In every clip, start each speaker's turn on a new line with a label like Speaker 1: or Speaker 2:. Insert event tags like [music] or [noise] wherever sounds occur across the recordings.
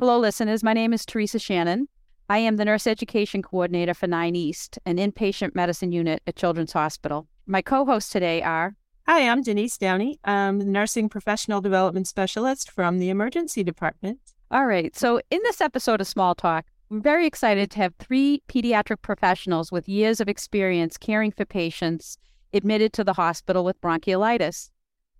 Speaker 1: Hello, listeners. My name is Teresa Shannon. I am the Nurse Education Coordinator for 9 East, an inpatient medicine unit at Children's Hospital. My co hosts today are
Speaker 2: Hi, I'm Denise Downey. I'm the Nursing Professional Development Specialist from the Emergency Department.
Speaker 1: All right. So, in this episode of Small Talk, we're very excited to have three pediatric professionals with years of experience caring for patients admitted to the hospital with bronchiolitis.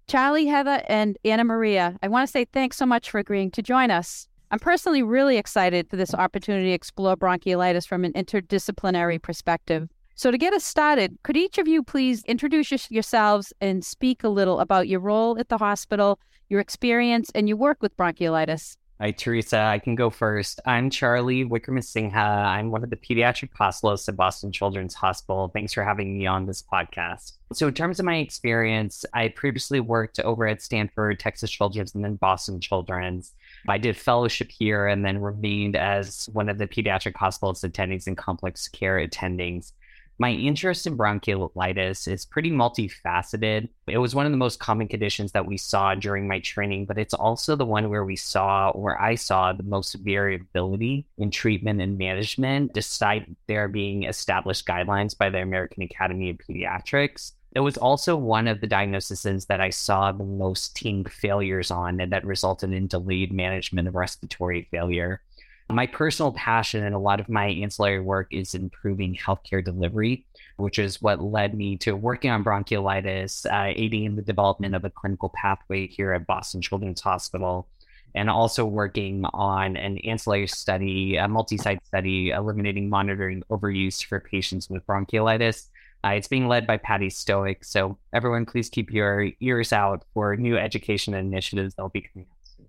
Speaker 1: Charlie, Heather, and Ana Maria, I want to say thanks so much for agreeing to join us. I'm personally really excited for this opportunity to explore bronchiolitis from an interdisciplinary perspective. So, to get us started, could each of you please introduce yourselves and speak a little about your role at the hospital, your experience, and your work with bronchiolitis?
Speaker 3: Hi, Teresa. I can go first. I'm Charlie Wickremasinghe. I'm one of the pediatric hospitalists at Boston Children's Hospital. Thanks for having me on this podcast. So, in terms of my experience, I previously worked over at Stanford, Texas Children's, and then Boston Children's. I did fellowship here and then remained as one of the pediatric hospitalist attendings and complex care attendings my interest in bronchiolitis is pretty multifaceted. It was one of the most common conditions that we saw during my training, but it's also the one where we saw, where I saw the most variability in treatment and management, despite there being established guidelines by the American Academy of Pediatrics. It was also one of the diagnoses that I saw the most team failures on, and that resulted in delayed management of respiratory failure. My personal passion and a lot of my ancillary work is improving healthcare delivery, which is what led me to working on bronchiolitis, uh, aiding in the development of a clinical pathway here at Boston Children's Hospital, and also working on an ancillary study, a multi site study, eliminating monitoring overuse for patients with bronchiolitis. Uh, it's being led by Patty Stoic. So, everyone, please keep your ears out for new education initiatives that will be coming out.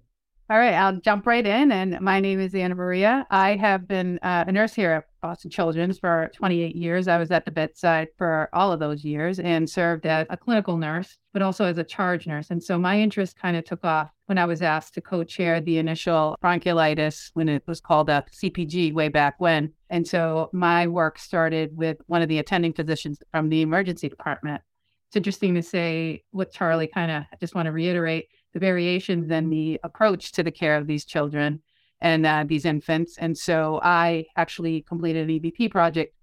Speaker 4: all right, I'll jump right in. And my name is Ana Maria. I have been uh, a nurse here at Boston Children's for 28 years. I was at the bedside for all of those years and served as a clinical nurse, but also as a charge nurse. And so my interest kind of took off when I was asked to co chair the initial bronchiolitis when it was called a CPG way back when. And so my work started with one of the attending physicians from the emergency department. It's interesting to say what Charlie kind of, just want to reiterate the variations and the approach to the care of these children and uh, these infants. And so I actually completed an EBP project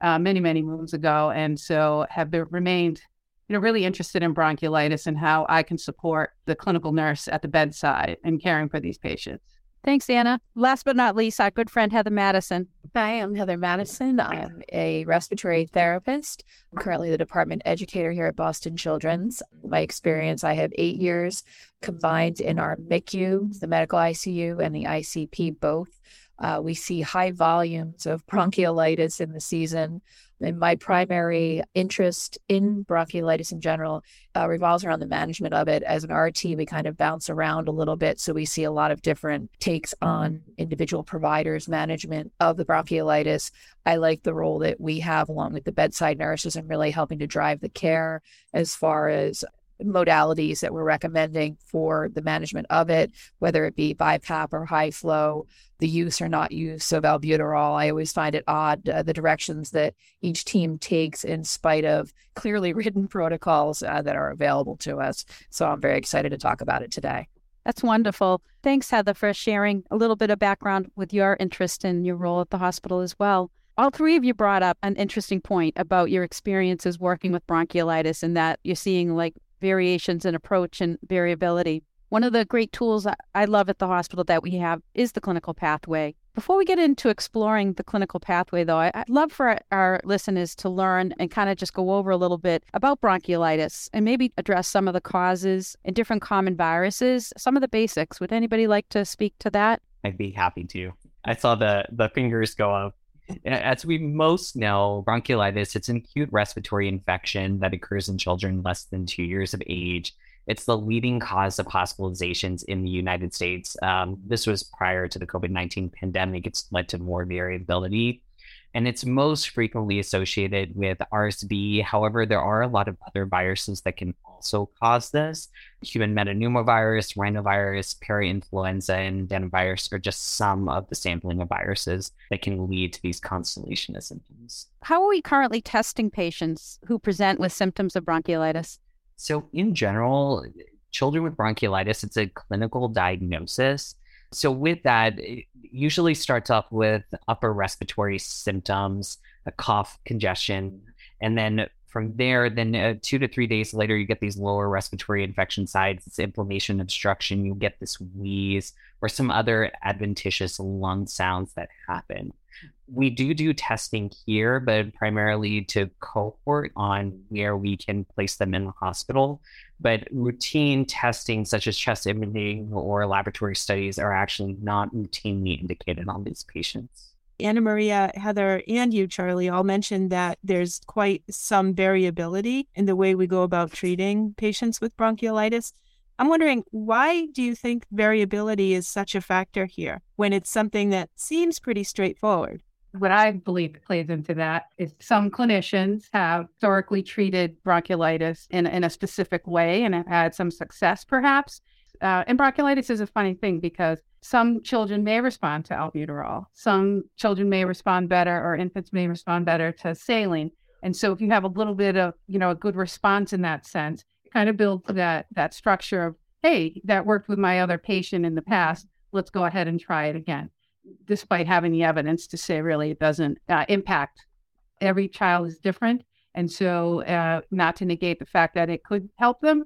Speaker 4: uh, many, many moons ago. And so have been, remained you know, really interested in bronchiolitis and how I can support the clinical nurse at the bedside and caring for these patients.
Speaker 1: Thanks, Ana. Last but not least, our good friend Heather Madison.
Speaker 5: Hi, I'm Heather Madison. I'm a respiratory therapist. I'm currently the department educator here at Boston Children's. My experience, I have eight years combined in our MICU, the medical ICU, and the ICP both. Uh, we see high volumes of bronchiolitis in the season. And my primary interest in bronchiolitis in general uh, revolves around the management of it. As an RT, we kind of bounce around a little bit. So we see a lot of different takes on individual providers' management of the bronchiolitis. I like the role that we have along with the bedside nurses and really helping to drive the care as far as modalities that we're recommending for the management of it, whether it be BiPAP or high flow, the use or not use of albuterol. I always find it odd uh, the directions that each team takes in spite of clearly [laughs] written protocols uh, that are available to us. So I'm very excited to talk about it today.
Speaker 1: That's wonderful. Thanks, Heather, for sharing a little bit of background with your interest in your role at the hospital as well. All three of you brought up an interesting point about your experiences working with bronchiolitis and that you're seeing like variations in approach and variability. One of the great tools I love at the hospital that we have is the clinical pathway. Before we get into exploring the clinical pathway, though, I'd love for our listeners to learn and kind of just go over a little bit about bronchiolitis and maybe address some of the causes and different common viruses, some of the basics. Would anybody like to speak to that?
Speaker 3: I'd be happy to. I saw the the fingers go up. As we most know, bronchiolitis, it's an acute respiratory infection that occurs in children less than two years of age. It's the leading cause of hospitalizations in the United States. Um, this was prior to the COVID 19 pandemic. It's led to more variability and it's most frequently associated with RSV. However, there are a lot of other viruses that can also cause this. Human metapneumovirus, rhinovirus, parainfluenza, and adenovirus are just some of the sampling of viruses that can lead to these constellation of symptoms.
Speaker 1: How are we currently testing patients who present with symptoms of bronchiolitis?
Speaker 3: So, in general, children with bronchiolitis, it's a clinical diagnosis So, with that, it usually starts off with upper respiratory symptoms, a cough, congestion, and then from there, then uh, two to three days later, you get these lower respiratory infection sites, it's inflammation, obstruction. You get this wheeze or some other adventitious lung sounds that happen. We do do testing here, but primarily to cohort on where we can place them in the hospital. But routine testing, such as chest imaging or laboratory studies, are actually not routinely indicated on these patients.
Speaker 2: Ana Maria, Heather, and you, Charlie, all mentioned that there's quite some variability in the way we go about treating patients with bronchiolitis. I'm wondering, why do you think variability is such a factor here when it's something that seems pretty straightforward?
Speaker 4: What I believe plays into that is some clinicians have historically treated bronchiolitis in, in a specific way and have had some success, perhaps. Uh, and bronchiolitis is a funny thing because some children may respond to albuterol. Some children may respond better, or infants may respond better to saline. And so, if you have a little bit of, you know, a good response in that sense, kind of builds that that structure of, hey, that worked with my other patient in the past. Let's go ahead and try it again, despite having the evidence to say really it doesn't uh, impact. Every child is different, and so uh, not to negate the fact that it could help them,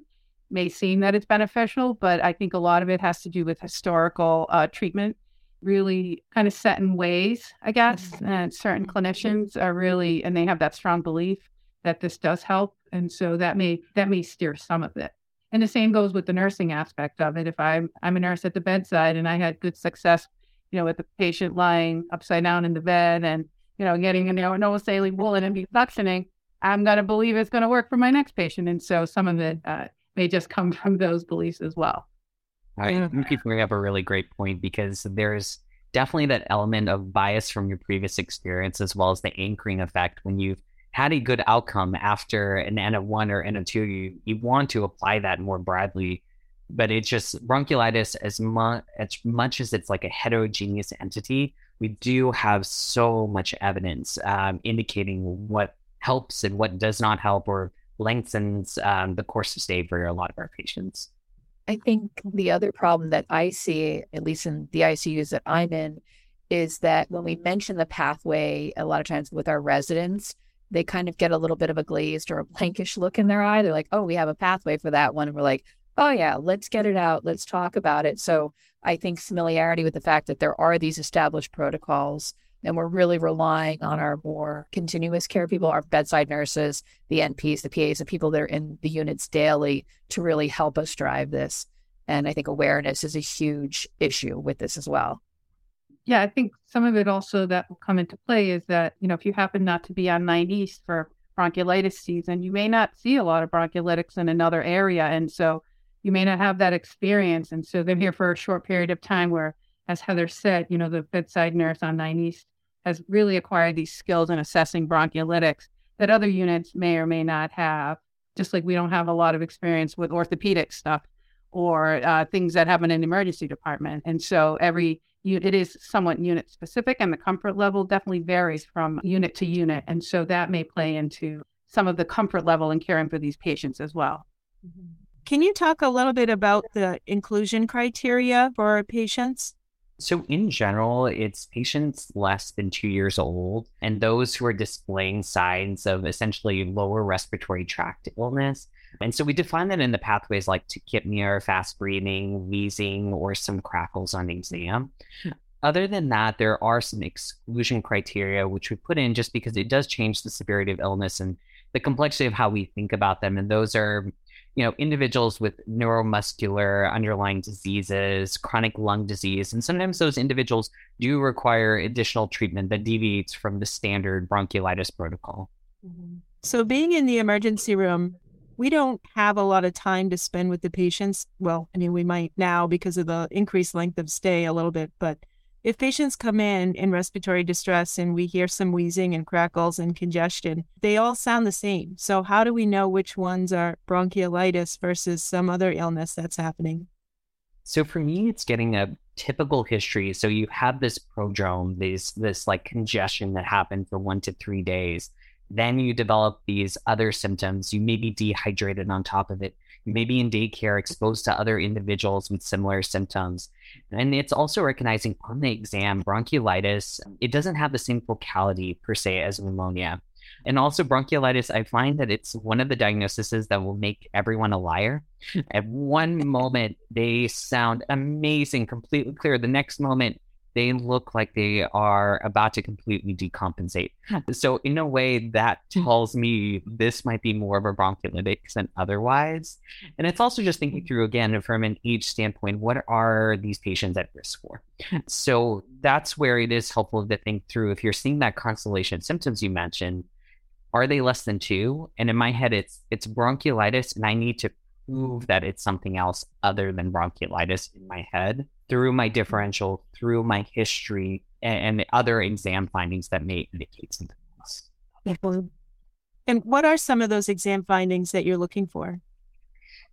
Speaker 4: may seem that it's beneficial, but I think a lot of it has to do with historical uh, treatment, really kind of set in ways, I guess. And certain clinicians are really, and they have that strong belief that this does help, and so that may that may steer some of it. And the same goes with the nursing aspect of it. If I'm I'm a nurse at the bedside and I had good success, you know, with the patient lying upside down in the bed and you know getting you know no saline woolen and be suctioning, I'm gonna believe it's gonna work for my next patient. And so some of it uh, may just come [laughs] from those beliefs as well.
Speaker 3: I think you bring up a really great point because there's definitely that element of bias from your previous experience as well as the anchoring effect when you've had a good outcome after an N of one or N of two, you, you want to apply that more broadly. But it's just bronchiolitis, as, mu- as much as it's like a heterogeneous entity, we do have so much evidence um, indicating what helps and what does not help, or lengthens um, the course of stay for a lot of our patients.
Speaker 5: I think the other problem that I see, at least in the ICUs that I'm in, is that when we mention the pathway, a lot of times with our residents, they kind of get a little bit of a glazed or a blankish look in their eye. They're like, oh, we have a pathway for that one. And we're like, oh, yeah, let's get it out. Let's talk about it. So I think familiarity with the fact that there are these established protocols and we're really relying on our more continuous care people, our bedside nurses, the NPs, the PAs, the people that are in the units daily to really help us drive this. And I think awareness is a huge issue with this as well.
Speaker 4: Yeah, I think some of it also that will come into play is that, you know, if you happen not to be on 9 East for bronchiolitis season, you may not see a lot of bronchiolitics in another area. And so you may not have that experience. And so they're here for a short period of time where, as Heather said, you know, the bedside nurse on 9 East has really acquired these skills in assessing bronchiolitics that other units may or may not have. Just like we don't have a lot of experience with orthopedic stuff or uh, things that happen in the emergency department. And so every it is somewhat unit specific, and the comfort level definitely varies from unit to unit. And so that may play into some of the comfort level in caring for these patients as well.
Speaker 2: Mm-hmm. Can you talk a little bit about the inclusion criteria for our patients?
Speaker 3: So, in general, it's patients less than two years old and those who are displaying signs of essentially lower respiratory tract illness. And so we define that in the pathways like tachypnea or fast breathing, wheezing, or some crackles on exam. Hmm. Other than that, there are some exclusion criteria which we put in just because it does change the severity of illness and the complexity of how we think about them. And those are you know, individuals with neuromuscular underlying diseases, chronic lung disease, and sometimes those individuals do require additional treatment that deviates from the standard bronchiolitis protocol.
Speaker 2: Mm-hmm. So, being in the emergency room, we don't have a lot of time to spend with the patients. Well, I mean, we might now because of the increased length of stay a little bit, but if patients come in in respiratory distress and we hear some wheezing and crackles and congestion, they all sound the same. So, how do we know which ones are bronchiolitis versus some other illness that's happening?
Speaker 3: So, for me, it's getting a typical history. So, you have this prodrome, this, this like congestion that happened for one to three days. Then you develop these other symptoms. You may be dehydrated on top of it. Maybe in daycare, exposed to other individuals with similar symptoms. And it's also recognizing on the exam, bronchiolitis, it doesn't have the same focality per se as pneumonia. And also bronchiolitis, I find that it's one of the diagnoses that will make everyone a liar. At one moment, they sound amazing, completely clear. The next moment, they look like they are about to completely decompensate. So, in a way, that hmm. tells me this might be more of a bronchiolitis than otherwise. And it's also just thinking through again from an age standpoint, what are these patients at risk for? So, that's where it is helpful to think through if you're seeing that constellation of symptoms you mentioned, are they less than two? And in my head, it's it's bronchiolitis, and I need to prove that it's something else other than bronchiolitis in my head through my differential, through my history, and, and other exam findings that may indicate something else.
Speaker 2: And what are some of those exam findings that you're looking for?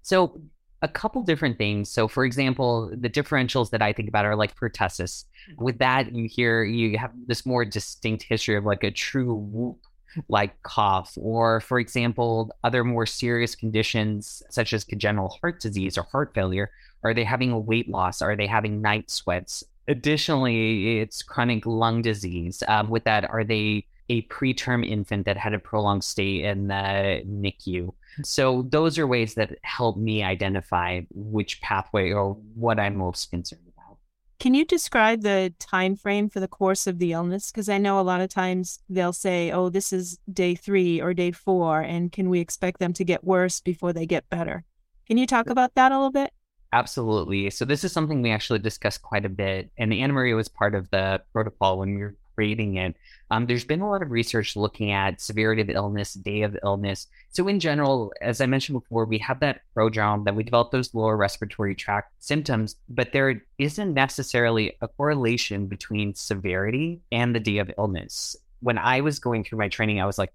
Speaker 3: So, a couple different things. So, for example, the differentials that I think about are like pertussis. With that, you hear you have this more distinct history of like a true whoop like cough, or for example, other more serious conditions such as congenital heart disease or heart failure. Are they having a weight loss? Are they having night sweats? Additionally, it's chronic lung disease. Um, with that, are they a preterm infant that had a prolonged stay in the NICU? So those are ways that help me identify which pathway or what I'm most concerned about.
Speaker 2: can you describe the time frame for the course of the illness? Because I know a lot of times they'll say, "Oh, this is day three or day four, and can we expect them to get worse before they get better?" Can you talk about that a little bit?
Speaker 3: Absolutely. So this is something we actually discussed quite a bit, and Ana Maria was part of the protocol when we were creating it. Um, there's been a lot of research looking at severity of illness, day of illness. So in general, as I mentioned before, we have that prodrome that we develop those lower respiratory tract symptoms, but there isn't necessarily a correlation between severity and the day of illness. When I was going through my training, I was like,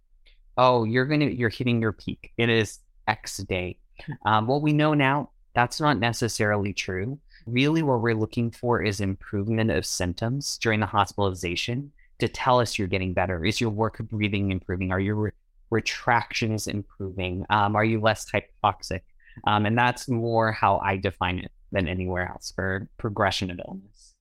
Speaker 3: "Oh, you're gonna, you're hitting your peak. It is X day." Um, what we know now, that's not necessarily true. Really, what we're looking for is improvement of symptoms during the hospitalization to tell us you're getting better. Is your work of breathing improving? Are your re- retractions improving? Um, are you less hypoxic? Um, and that's more how I define it than anywhere else for progression of illness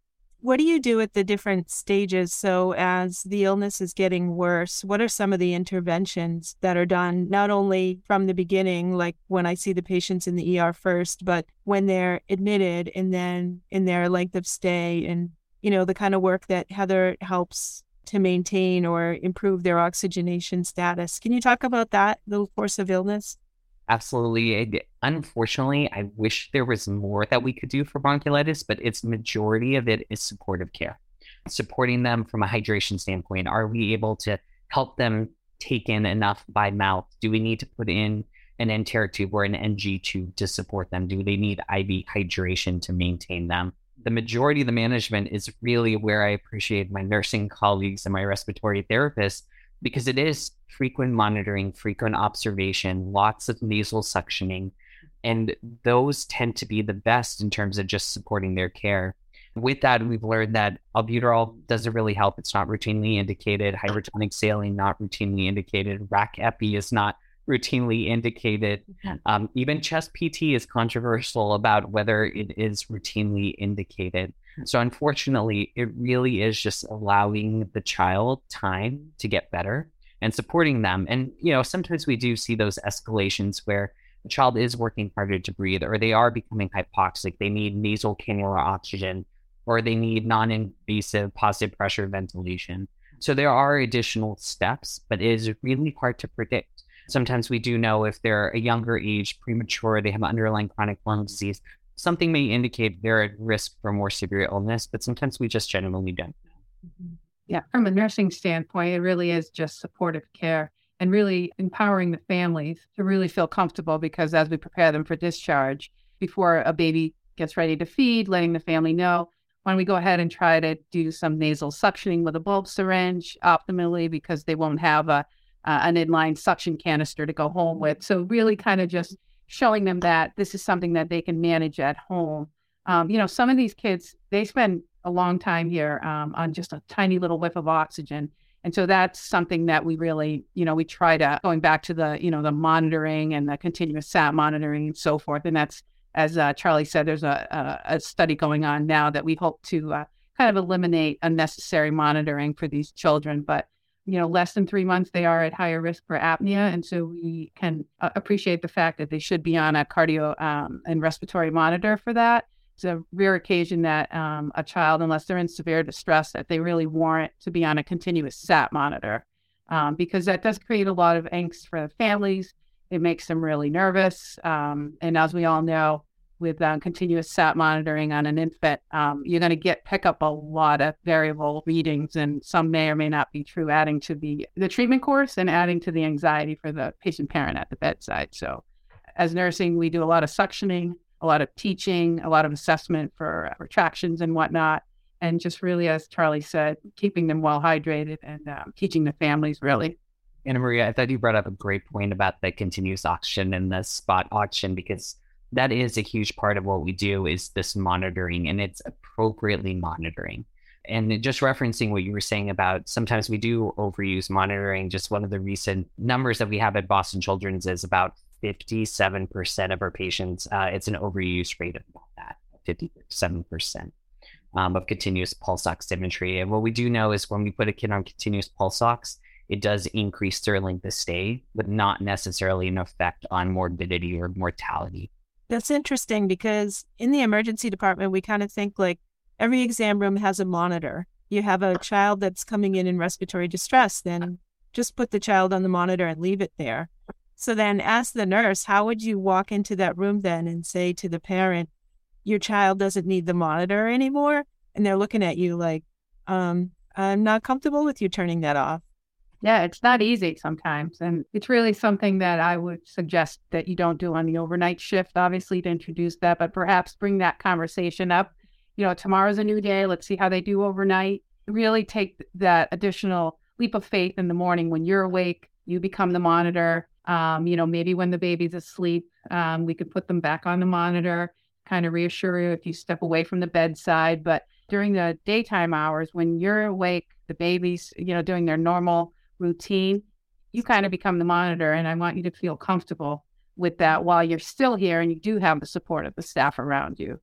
Speaker 2: what do you do at the different stages? So, as the illness is getting worse, what are some of the interventions that are done, not only from the beginning, like when I see the patients in the ER first, but when they're admitted and then in their length of stay and, you know, the kind of work that Heather helps to maintain or improve their oxygenation status? Can you talk about that, the course of illness?
Speaker 3: Absolutely. Unfortunately, I wish there was more that we could do for bronchiolitis, but its majority of it is supportive care. Supporting them from a hydration standpoint. Are we able to help them take in enough by mouth? Do we need to put in an enteric tube or an NG tube to support them? Do they need IV hydration to maintain them? The majority of the management is really where I appreciate my nursing colleagues and my respiratory therapists because it is frequent monitoring, frequent observation, lots of nasal suctioning. And those tend to be the best in terms of just supporting their care. With that, we've learned that albuterol doesn't really help. It's not routinely indicated. Hypertonic saline, not routinely indicated. RAC epi is not routinely indicated. Um, even chest PT is controversial about whether it is routinely indicated. So, unfortunately, it really is just allowing the child time to get better and supporting them. And, you know, sometimes we do see those escalations where the child is working harder to breathe or they are becoming hypoxic. They need nasal cannula oxygen or they need non invasive positive pressure ventilation. So, there are additional steps, but it is really hard to predict. Sometimes we do know if they're a younger age, premature, they have underlying chronic lung disease, something may indicate they're at risk for more severe illness, but sometimes we just genuinely don't know.
Speaker 4: Mm-hmm. Yeah, from a nursing standpoint, it really is just supportive care and really empowering the families to really feel comfortable because as we prepare them for discharge, before a baby gets ready to feed, letting the family know when we go ahead and try to do some nasal suctioning with a bulb syringe optimally because they won't have a uh, an inline suction canister to go home with. So really kind of just showing them that this is something that they can manage at home. Um, you know, some of these kids, they spend a long time here um, on just a tiny little whiff of oxygen. And so that's something that we really, you know, we try to going back to the, you know, the monitoring and the continuous SAT monitoring and so forth. And that's, as uh, Charlie said, there's a, a, a, study going on now that we hope to uh, kind of eliminate unnecessary monitoring for these children. But you know, less than three months, they are at higher risk for apnea. And so we can uh, appreciate the fact that they should be on a cardio um, and respiratory monitor for that. It's a rare occasion that um, a child, unless they're in severe distress, that they really warrant to be on a continuous SAT monitor um, because that does create a lot of angst for families. It makes them really nervous. Um, and as we all know, with uh, continuous SAT monitoring on an infant, um, you're going to get pick up a lot of variable readings, and some may or may not be true, adding to the the treatment course and adding to the anxiety for the patient parent at the bedside. So, as nursing, we do a lot of suctioning, a lot of teaching, a lot of assessment for retractions and whatnot, and just really, as Charlie said, keeping them well hydrated and um, teaching the families really.
Speaker 3: Ana Maria, I thought you brought up a great point about the continuous oxygen and the spot oxygen because that is a huge part of what we do is this monitoring and it's appropriately monitoring. And just referencing what you were saying about sometimes we do overuse monitoring just one of the recent numbers that we have at boston children's is about 57% of our patients uh, it's an overuse rate of that 57% um, of continuous pulse oximetry. And what we do know is when we put a kid on continuous pulse ox it does increase their length of stay but not necessarily an effect on morbidity or mortality
Speaker 2: that's interesting because in the emergency department, we kind of think like every exam room has a monitor. You have a child that's coming in in respiratory distress, then just put the child on the monitor and leave it there. So then ask the nurse, how would you walk into that room then and say to the parent, your child doesn't need the monitor anymore? And they're looking at you like, um, I'm not comfortable with you turning that off.
Speaker 4: Yeah, it's not easy sometimes. And it's really something that I would suggest that you don't do on the overnight shift, obviously, to introduce that, but perhaps bring that conversation up. You know, tomorrow's a new day. Let's see how they do overnight. Really take that additional leap of faith in the morning when you're awake, you become the monitor. Um, you know, maybe when the baby's asleep, um, we could put them back on the monitor, kind of reassure you if you step away from the bedside. But during the daytime hours, when you're awake, the baby's, you know, doing their normal routine, you kind of become the monitor. And I want you to feel comfortable with that while you're still here and you do have the support of the staff around you.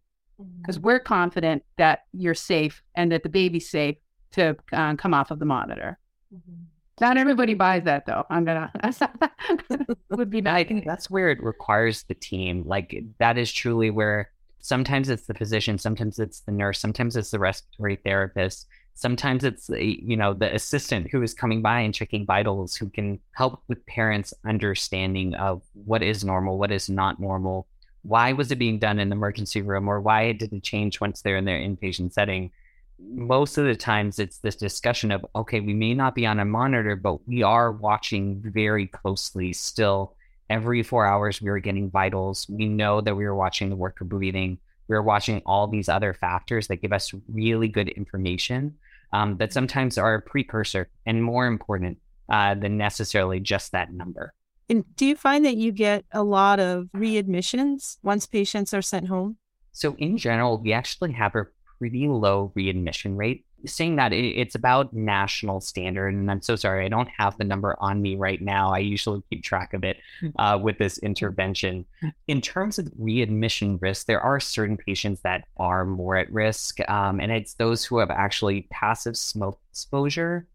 Speaker 4: Because mm-hmm. we're confident that you're safe and that the baby's safe to uh, come off of the monitor. Mm-hmm. Not everybody buys that though. I'm gonna [laughs] would be nice.
Speaker 3: I think that's where it requires the team. Like that is truly where sometimes it's the physician, sometimes it's the nurse, sometimes it's the respiratory therapist, Sometimes it's you know the assistant who is coming by and checking vitals who can help with parents' understanding of what is normal, what is not normal, why was it being done in the emergency room, or why it did it change once they're in their inpatient setting. Most of the times, it's this discussion of okay, we may not be on a monitor, but we are watching very closely still. Every four hours, we are getting vitals. We know that we are watching the worker breathing. We are watching all these other factors that give us really good information um, that sometimes are a precursor and more important uh, than necessarily just that number.
Speaker 2: And do you find that you get a lot of readmissions once patients are sent home?
Speaker 3: So, in general, we actually have a pretty low readmission rate saying that it's about national standard and i'm so sorry i don't have the number on me right now. I usually keep track of it hmm. uh, with this intervention. In terms of readmission risk there are certain patients that are more at risk um, and it's those who have actually passive smoke exposure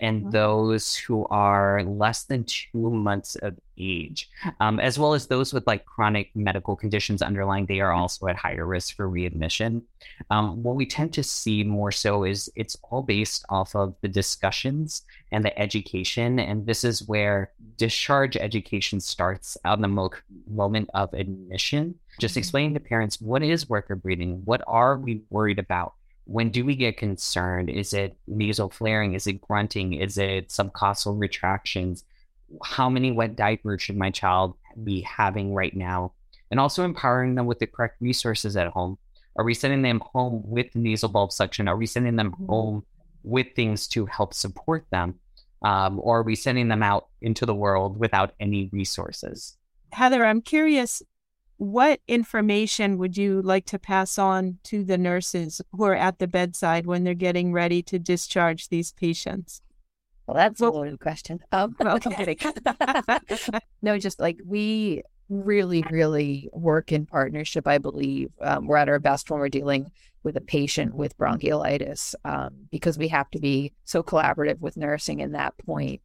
Speaker 3: and mm-hmm. those who are less than two months of age, um, as well as those with like chronic medical conditions underlying, they are also at higher risk for readmission. Um, what we tend to see more so is it's all based off of the discussions and the education. And this is where discharge education starts on the mo- moment of admission. Just mm-hmm. explaining to parents what is worker breathing? What are we worried about? When do we get concerned? Is it nasal flaring? Is it grunting? Is it subcostal retractions? How many wet diapers should my child be having right now? And also empowering them with the correct resources at home. Are we sending them home with nasal bulb suction? Are we sending them mm-hmm. home with things to help support them? Um, or are we sending them out into the world without any resources?
Speaker 2: Heather, I'm curious what information would you like to pass on to the nurses who are at the bedside when they're getting ready to discharge these patients?
Speaker 5: Well, that's a loaded question. Um, [laughs] okay. [laughs] [laughs] no, just like we really, really work in partnership, I believe. Um, we're at our best when we're dealing with a patient with bronchiolitis um, because we have to be so collaborative with nursing in that point.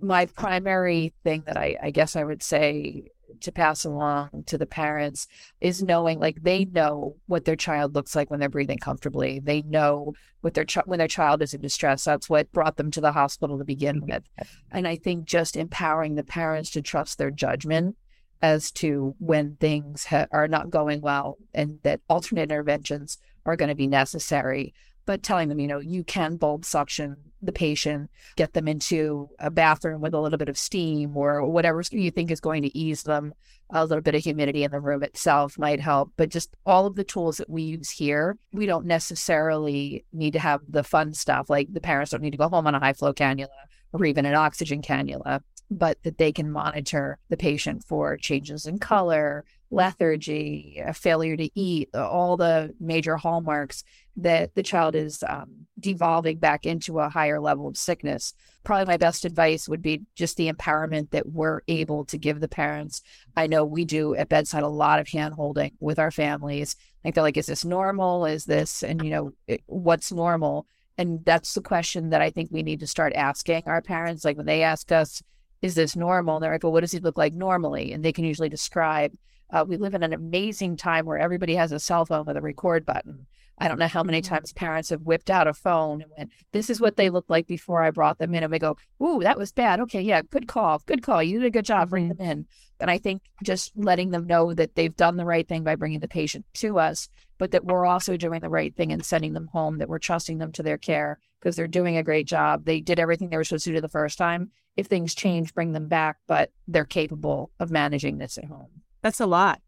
Speaker 5: My primary thing that I, I guess I would say to pass along to the parents is knowing like they know what their child looks like when they're breathing comfortably. They know what their when their child is in distress. That's what brought them to the hospital to begin with. And I think just empowering the parents to trust their judgment as to when things ha- are not going well and that alternate interventions are going to be necessary but telling them, you know, you can bulb suction the patient, get them into a bathroom with a little bit of steam or whatever you think is going to ease them. A little bit of humidity in the room itself might help, but just all of the tools that we use here, we don't necessarily need to have the fun stuff. Like the parents don't need to go home on a high flow cannula or even an oxygen cannula, but that they can monitor the patient for changes in color, lethargy, a failure to eat, all the major hallmarks that the child is um, devolving back into a higher level of sickness. Probably my best advice would be just the empowerment that we're able to give the parents. I know we do at bedside a lot of hand holding with our families. Like they're like, is this normal? Is this, and you know, it, what's normal? And that's the question that I think we need to start asking our parents. Like when they ask us, is this normal? They're like, well, what does he look like normally? And they can usually describe. Uh, we live in an amazing time where everybody has a cell phone with a record button. I don't know how many mm-hmm. times parents have whipped out a phone and went, This is what they looked like before I brought them in. And we go, Ooh, that was bad. Okay, yeah, good call. Good call. You did a good job bringing mm-hmm. them in. And I think just letting them know that they've done the right thing by bringing the patient to us, but that we're also doing the right thing and sending them home, that we're trusting them to their care because they're doing a great job. They did everything they were supposed to do the first time. If things change, bring them back, but they're capable of managing this at home.
Speaker 2: That's a lot.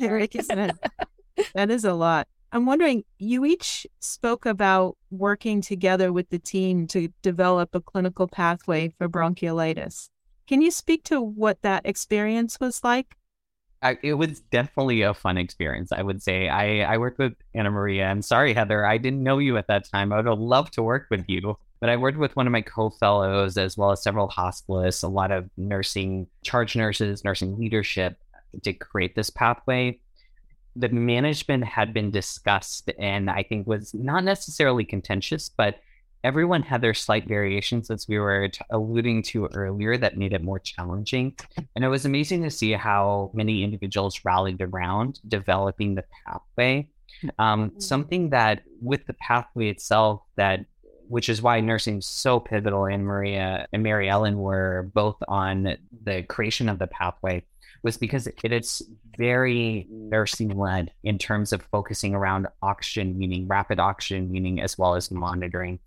Speaker 2: Eric, isn't it? that is a lot. I'm wondering, you each spoke about working together with the team to develop a clinical pathway for bronchiolitis. Can you speak to what that experience was like?
Speaker 3: I, it was definitely a fun experience. I would say I, I worked with Ana Maria. I'm sorry, Heather, I didn't know you at that time. I would have loved to work with you, but I worked with one of my co-fellows as well as several hospitalists, a lot of nursing charge nurses, nursing leadership to create this pathway the management had been discussed and I think was not necessarily contentious, but everyone had their slight variations, as we were t- alluding to earlier, that made it more challenging. And it was amazing to see how many individuals rallied around developing the pathway. Um, mm-hmm. something that with the pathway itself, that which is why nursing is so pivotal. Ana Maria and Mary Ellen were both on the creation of the pathway was because it is very nursing led in terms of focusing around oxygen weaning rapid oxygen weaning as well as monitoring.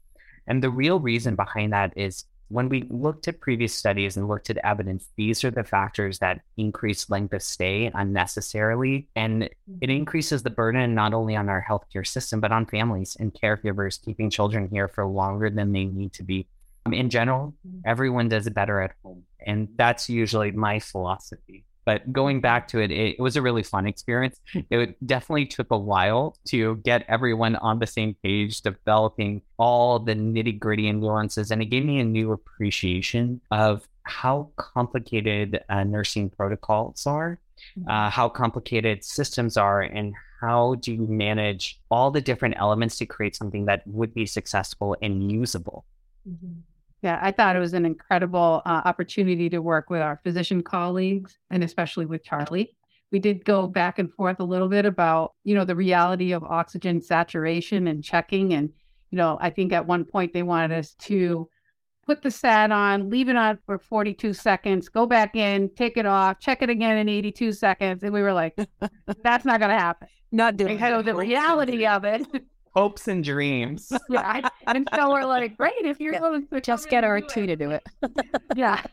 Speaker 3: And the real reason behind that is when we looked at previous studies and looked at evidence, these are the factors that increase length of stay unnecessarily. And it mm-hmm. increases the burden not only on our healthcare system, but on families and caregivers, keeping children here for longer than they need to be. In general, mm-hmm. everyone does it better at home. And that's usually my philosophy. But going back to it, it, it was a really fun experience. It definitely took a while to get everyone on the same page, developing all the nitty gritty nuances. And it gave me a new appreciation of how complicated uh, nursing protocols are, mm-hmm. uh, how complicated systems are, and how do you manage all the different elements to create something that would be successful and usable.
Speaker 4: Mm-hmm. Yeah, I thought it was an incredible uh, opportunity to work with our physician colleagues and especially with Charlie. We did go back and forth a little bit about, you know, the reality of oxygen saturation and checking. And, you know, I think at one point they wanted us to put the SAT on, leave it on for 42 seconds, go back in, take it off, check it again in 82 seconds. And we were like, that's not going to happen.
Speaker 2: Not doing
Speaker 4: it. The reality of it [laughs]
Speaker 3: hopes and dreams. [laughs]
Speaker 4: yeah, and so we're like, great if you're yeah. going
Speaker 5: to just get our two to do it. [laughs]
Speaker 4: yeah,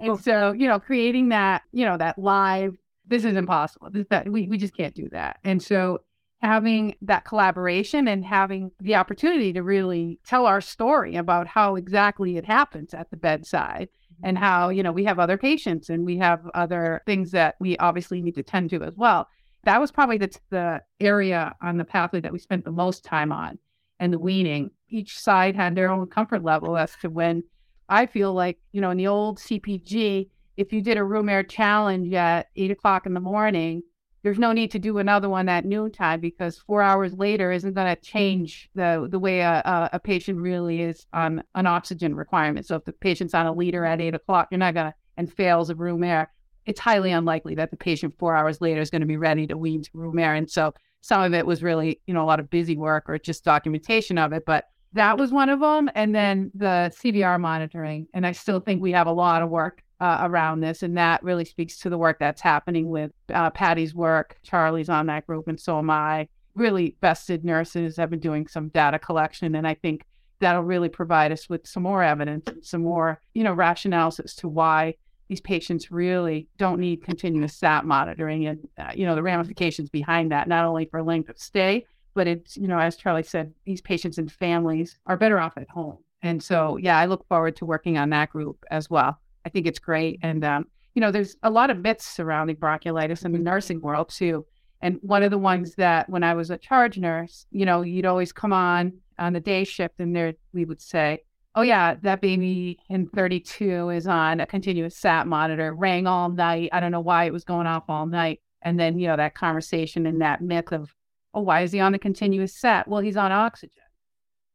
Speaker 4: and [laughs] so you know, creating that, you know, that live. This is impossible. This, that we we just can't do that. And so having that collaboration and having the opportunity to really tell our story about how exactly it happens at the bedside mm-hmm. and how you know we have other patients and we have other things that we obviously need to tend to as well that was probably the, the area on the pathway that we spent the most time on and the weaning. Each side had their own comfort level as to when I feel like, you know, in the old CPG, if you did a room air challenge at eight o'clock in the morning, there's no need to do another one at noontime because four hours later isn't going to change the the way a, a, a, patient really is on an oxygen requirement. So if the patient's on a liter at eight o'clock, you're not going to and fails of room air. It's highly unlikely that the patient four hours later is going to be ready to wean to room air. And so some of it was really, you know, a lot of busy work or just documentation of it. But that was one of them. And then the CVR monitoring. And I still think we have a lot of work uh, around this. And that really speaks to the work that's happening with uh, Patty's work. Charlie's on that group, and so am I. Really vested nurses have been doing some data collection. And I think that'll really provide us with some more evidence, some more, you know, rationales as to why these patients really don't need continuous SAT monitoring and, uh, you know, the ramifications behind that, not only for length of stay, but it's, you know, as Charlie said, these patients and families are better off at home. And so, yeah, I look forward to working on that group as well. I think it's great. And, um, you know, there's a lot of myths surrounding bronchiolitis in the nursing world too. And one of the ones that when I was a charge nurse, you know, you'd always come on on the day shift and there we would say, oh yeah, that baby in 32 is on a continuous SAT monitor, rang all night. I don't know why it was going off all night. And then, you know, that conversation and that myth of, oh, why is he on a continuous SAT? Well, he's on oxygen.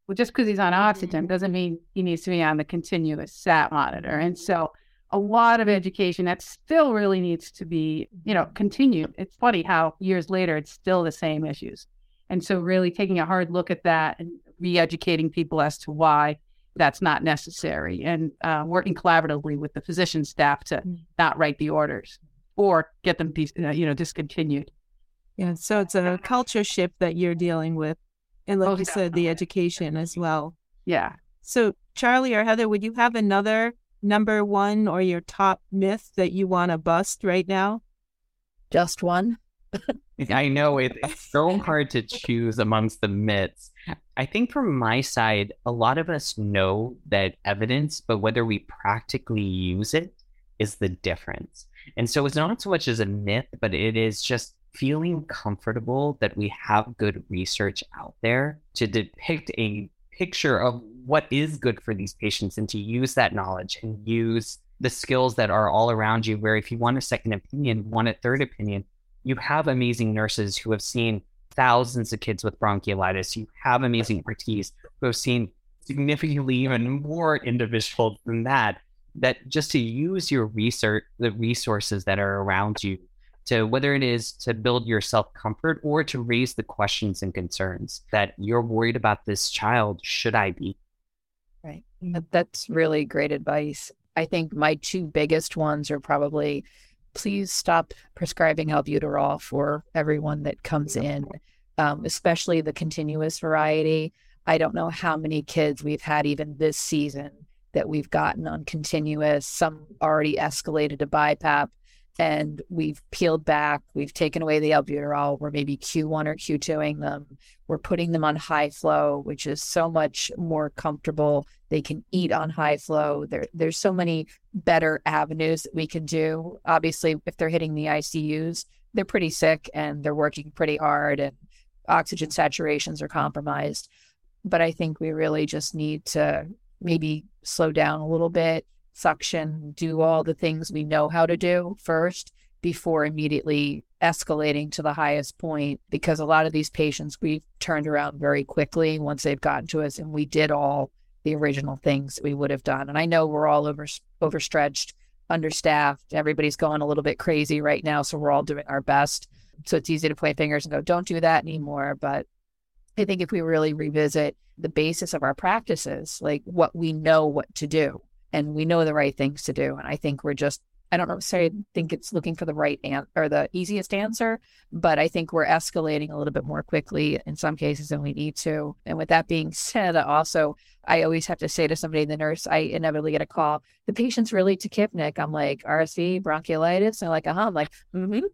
Speaker 4: Well, just because he's on oxygen mm-hmm. doesn't mean he needs to be on the continuous SAT monitor. And so a lot of education that still really needs to be, you know, continued. It's funny how years later it's still the same issues. And so really taking a hard look at that and re-educating people as to why that's not necessary and uh, working collaboratively with the physician staff to mm. not write the orders or get them, uh, you know, discontinued.
Speaker 2: Yeah. So it's a culture shift that you're dealing with. And like oh, you said, the education as well.
Speaker 4: Yeah.
Speaker 2: So Charlie or Heather, would you have another number one or your top myth that you want to bust right now?
Speaker 5: Just one. [laughs]
Speaker 3: I know it, it's so hard to choose amongst the myths. I think from my side, a lot of us know that evidence, but whether we practically use it is the difference. And so it's not so much as a myth, but it is just feeling comfortable that we have good research out there to depict a picture of what is good for these patients and to use that knowledge and use the skills that are all around you. Where if you want a second opinion, want a third opinion, you have amazing nurses who have seen thousands of kids with bronchiolitis. You have amazing expertise, who have seen significantly even more individuals than that. That just to use your research, the resources that are around you, to whether it is to build your self comfort or to raise the questions and concerns that you're worried about this child. Should I be?
Speaker 5: Right. That's really great advice. I think my two biggest ones are probably please stop prescribing albuterol for everyone that comes in, um, especially the continuous variety. I don't know how many kids we've had even this season that we've gotten on continuous, some already escalated to BiPAP, and we've peeled back, we've taken away the albuterol, we're maybe Q1 or Q2ing them, we're putting them on high flow, which is so much more comfortable. They can eat on high flow. There, there's so many better avenues that we can do. Obviously, if they're hitting the ICUs, they're pretty sick and they're working pretty hard and oxygen saturations are compromised. But I think we really just need to maybe slow down a little bit, suction, do all the things we know how to do first before immediately escalating to the highest point because a lot of these patients we've turned around very quickly once they've gotten to us and we did all the original things we would have done. And i know we're all over overstretched understaffed everybody's going a little bit crazy right now so we're all doing our best. So it's easy to point fingers and go don't do that anymore. But i think if we really revisit the basis of our practices like what we know what to do and we know the right things to do. And I think we're just, I don't necessarily think it's looking for the right answer or the easiest answer, but I think we're escalating a little bit more quickly in some cases than we need to. And with that being said, also, I always have to say to somebody, the nurse, I inevitably get a call, the patient's really tachypneic. I'm like, RSV, bronchiolitis. And they're like, uh huh. I'm like, mm hmm.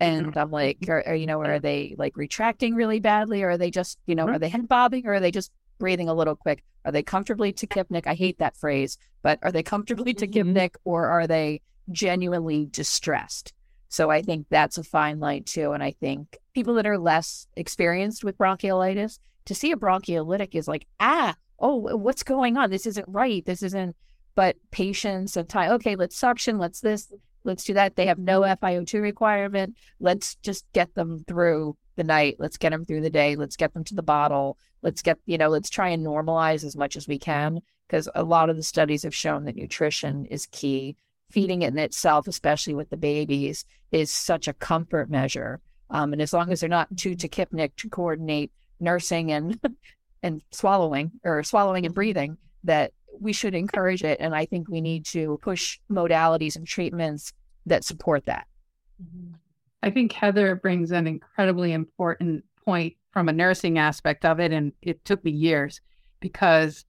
Speaker 5: And I'm like, are, are, you know, are they like retracting really badly? Or are they just, you know, are they head bobbing or are they just breathing a little quick? Are they comfortably tachypneic? I hate that phrase, but are they comfortably mm-hmm. tachypneic or are they genuinely distressed? So I think that's a fine line too. And I think people that are less experienced with bronchiolitis, to see a bronchiolitic is like, ah, oh, what's going on? This isn't right. This isn't but patience and time. Okay, let's suction. Let's this. Let's do that. They have no FiO2 requirement. Let's just get them through the night. Let's get them through the day. Let's get them to the bottle. Let's get, you know, let's try and normalize as much as we can because a lot of the studies have shown that nutrition is key. Feeding it in itself, especially with the babies, is such a comfort measure. Um, and as long as they're not too tachypneic to coordinate nursing and [laughs] and swallowing or swallowing and breathing, that we should encourage it. And I think we need to push modalities and treatments that support that.
Speaker 4: Mm-hmm. I think Heather brings an incredibly important point from a nursing aspect of it. And it took me years because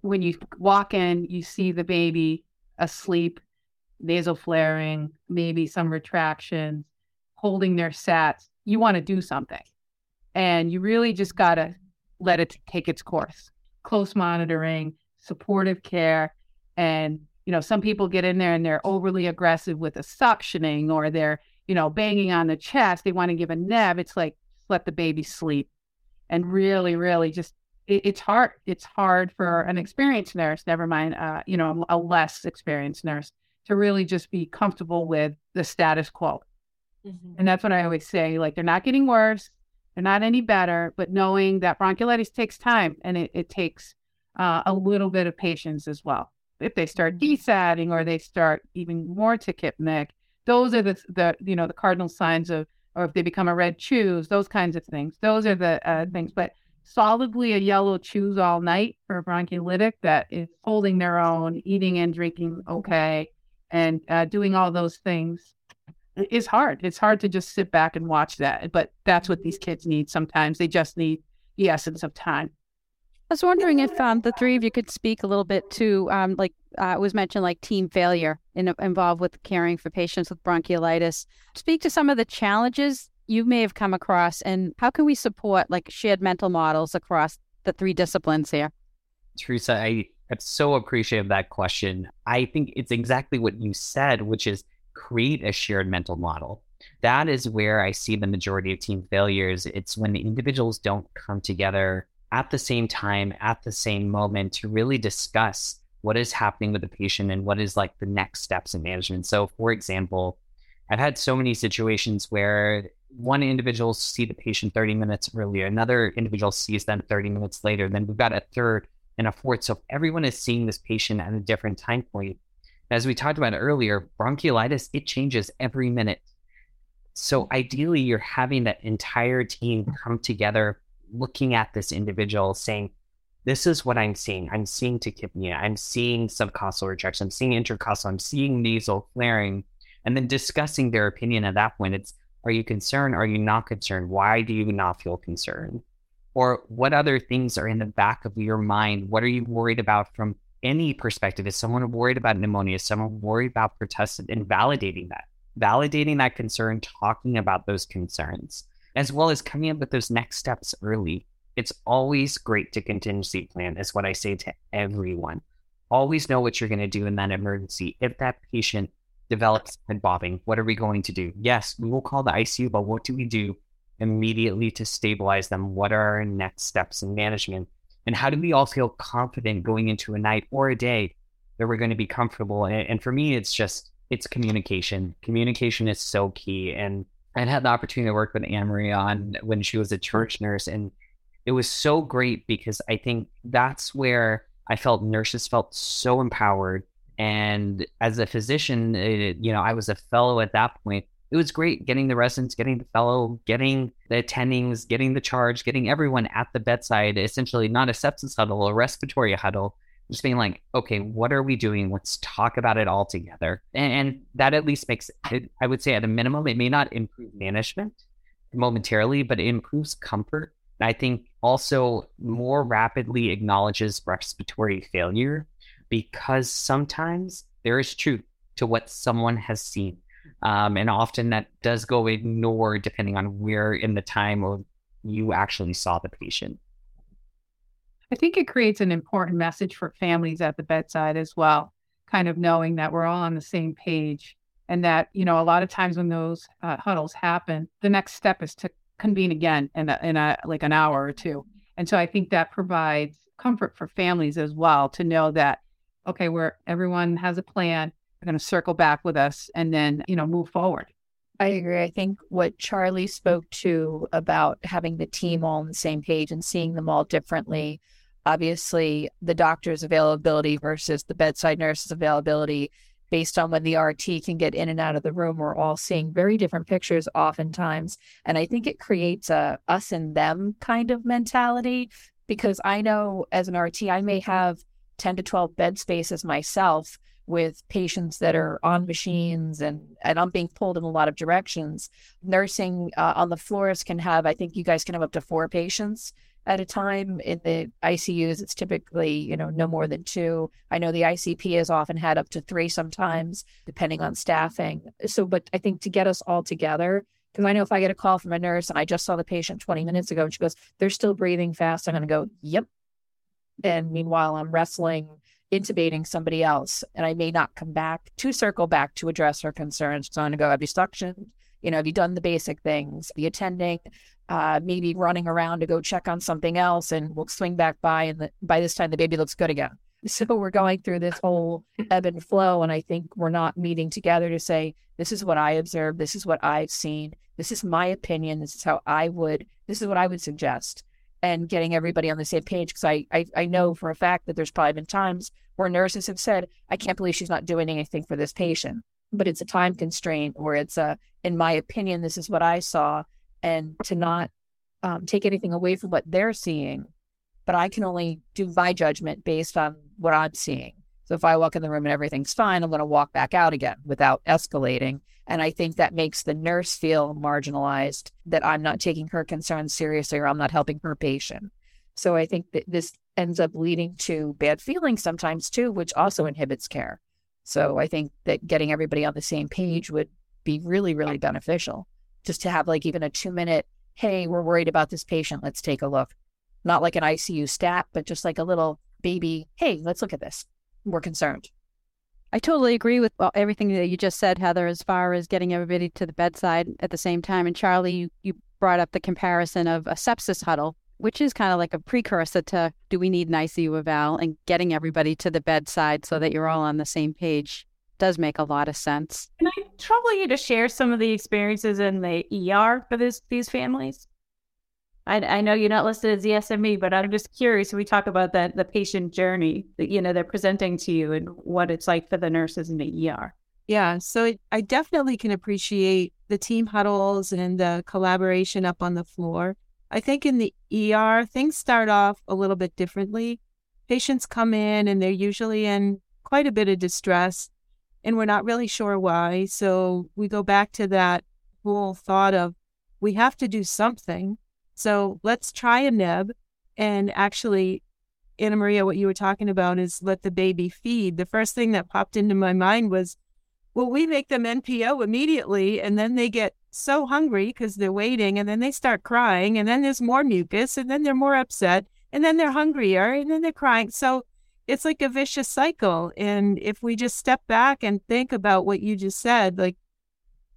Speaker 4: when you walk in, you see the baby asleep, nasal flaring, maybe some retractions, holding their sats. You want to do something. And you really just got to let it take its course. Close monitoring, supportive care. And, you know, some people get in there and they're overly aggressive with the suctioning or they're, you know, banging on the chest. They want to give a neb. It's like, let the baby sleep. And really, really just, it, it's hard. It's hard for an experienced nurse, never mind, uh, you know, a less experienced nurse to really just be comfortable with the status quo. Mm-hmm. And that's what I always say. Like, they're not getting worse. They're not any better, but knowing that bronchiolitis takes time and it, it takes uh, a little bit of patience as well. If they start mm-hmm. desatting or they start even more tachypneic, those are the, the you know the cardinal signs of, or if they become a red choose those kinds of things. Those are the uh, things. But solidly a yellow choose all night for a bronchiolitic that is holding their own, eating and drinking okay, and uh, doing all those things is hard. It's hard to just sit back and watch that. But that's what these kids need sometimes. They just need the essence of time.
Speaker 1: I was wondering if um, the three of you could speak a little bit to, um, like uh, it was mentioned, like team failure in, involved with caring for patients with bronchiolitis. Speak to some of the challenges you may have come across, and how can we support like shared mental models across the three disciplines here?
Speaker 3: Teresa, I am so appreciative of that question. I think it's exactly what you said, which is create a shared mental model. That is where I see the majority of team failures. It's when the individuals don't come together at the same time, at the same moment to really discuss what is happening with the patient and what is like the next steps in management. So, for example, I've had so many situations where one individual see the patient 30 minutes earlier, another individual sees them 30 minutes later, then we've got a third and a fourth. So everyone is seeing this patient at a different time point. As we talked about earlier, bronchiolitis, it changes every minute. So ideally, you're having that entire team come together looking at this individual saying, this is what I'm seeing. I'm seeing tachypnea. I'm seeing subcostal retraction. I'm seeing intercostal. I'm seeing nasal flaring. And then discussing their opinion at that point. It's, are you concerned? Are you not concerned? Why do you not feel concerned? Or what other things are in the back of your mind? What are you worried about from any perspective? Is someone worried about pneumonia? Is someone worried about pertussis and validating that? Validating that concern, talking about those concerns as well as coming up with those next steps early. It's always great to contingency plan, is what I say to everyone. Always know what you're going to do in that emergency. If that patient develops head bobbing, what are we going to do? Yes, we will call the ICU, but what do we do immediately to stabilize them? What are our next steps in management? And how do we all feel confident going into a night or a day that we're going to be comfortable? And, for me, it's just, it's communication. Communication is so key. And i had the opportunity to work with Ana Maria on when she was a charge nurse. And it was so great because I think that's where I felt nurses felt so empowered. And as a physician, it, you know, I was a fellow at that point. It was great getting the residents, getting the fellow, getting the attendings, getting the charge, getting everyone at the bedside, essentially not a sepsis huddle, a respiratory huddle, just being like, okay, what are we doing? Let's talk about it all together. And, and that at least makes it, I would say at a minimum, it may not improve management momentarily, but it improves comfort. And I think also more rapidly acknowledges respiratory failure because sometimes there is truth to what someone has seen. Um, and often that does go ignored depending on where in the time you actually saw the patient.
Speaker 4: I think it creates an important message for families at the bedside as well, kind of knowing that we're all on the same page and that, you know, a lot of times when those uh, huddles happen, the next step is to convene again in a, in a like an hour or two. And so I think that provides comfort for families as well to know that okay, where everyone has a plan, they're going to circle back with us and then, you know, move forward.
Speaker 5: I agree. I think what Charlie spoke to about having the team all on the same page and seeing them all differently. Obviously, the doctor's availability versus the bedside nurse's availability based on when the RT can get in and out of the room. We're all seeing very different pictures oftentimes. And I think it creates a us and them kind of mentality because I know as an RT, I may have 10 to 12 bed spaces myself with patients that are on machines and, and I'm being pulled in a lot of directions. Nursing uh, on the floors can have, I think you guys can have up to four patients at a time. In the ICUs, it's typically, you know, no more than two. I know the ICP has often had up to three sometimes, depending on staffing. So, but I think to get us all together, because I know if I get a call from a nurse and I just saw the patient 20 minutes ago and she goes, they're still breathing fast, I'm going to go, yep. And meanwhile, I'm wrestling, intubating somebody else, and I may not come back to circle back to address her concerns. So I'm going to go, have you suctioned? You know, have you done the basic things? The attending, uh, maybe running around to go check on something else, and we'll swing back by, and the, by this time the baby looks good again. [laughs] So we're going through this whole ebb and flow, and I think we're not meeting together to say, this is what I observed, this is what I've seen, this is my opinion, this is how I would, this is what I would suggest, and getting everybody on the same page. Because I, I, I know for a fact that there's probably been times where nurses have said, I can't believe she's not doing anything for this patient, but it's a time constraint, or it's a, in my opinion, this is what I saw, and to not um, take anything away from what they're seeing, but I can only do my judgment based on what I'm seeing. So if I walk in the room and everything's fine, I'm going to walk back out again without escalating. And I think that makes the nurse feel marginalized that I'm not taking her concerns seriously or I'm not helping her patient. So I think that this ends up leading to bad feelings sometimes too, which also inhibits care. So I think that getting everybody on the same page would be really, really beneficial just to have like even a two minute, hey, we're worried about this patient. Let's take a look. Not like an ICU stat, but just like a little baby, hey, let's look at this. We're concerned.
Speaker 1: I totally agree with well, everything that you just said, Heather, as far as getting everybody to the bedside at the same time. And Charlie, you, you brought up the comparison of a sepsis huddle, which is kind of like a precursor to do we need an ICU eval and getting everybody to the bedside so that you're all on the same page does make a lot of sense.
Speaker 2: Can I trouble you to share some of the experiences in the ER for this, these families? I, I know you're not listed as the SME, but I'm just curious. We talk about that the patient journey that you know they're presenting to you and what it's like for the nurses in the ER.
Speaker 6: Yeah, so it, I definitely can appreciate the team huddles and the collaboration up on the floor. I think in the ER, things start off a little bit differently. Patients come in and they're usually in quite a bit of distress and we're not really sure why. So we go back to that whole thought of we have to do something. So let's try a neb. And actually, Ana Maria, what you were talking about is let the baby feed. The first thing that popped into my mind was, well, we make them NPO immediately, and then they get so hungry because they're waiting, and then they start crying, and then there's more mucus, and then they're more upset, and then they're hungrier, and then they're crying. So it's like a vicious cycle. And if we just step back and think about what you just said, like,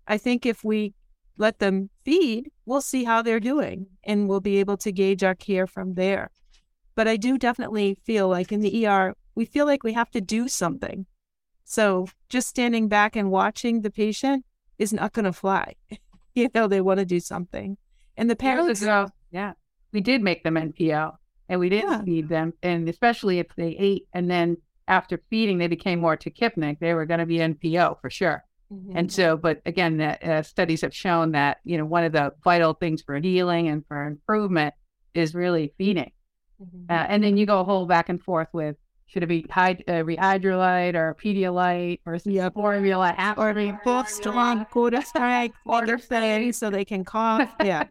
Speaker 6: I think if we let them feed, we'll see how they're doing and we'll be able to gauge our care from there. But I do definitely feel like in the ER, we feel like we have to do something. So just standing back and watching the patient is not going to fly. [laughs] you know, they want to do something. And the parents.
Speaker 4: Ago, yeah, we did make them NPO and we didn't yeah. feed them. And especially if they ate and then after feeding, they became more tachypneic, they were going to be NPO for sure. Mm-hmm. And so, but again, uh, studies have shown that, you know, one of the vital things for healing and for improvement is really feeding. Mm-hmm. Uh, and then you go a whole back and forth with should it be hyd- uh, Rehydralyte or Pedialyte or yeah, formula
Speaker 6: or strong quarter strike [laughs] water thing so they can cough. Yeah.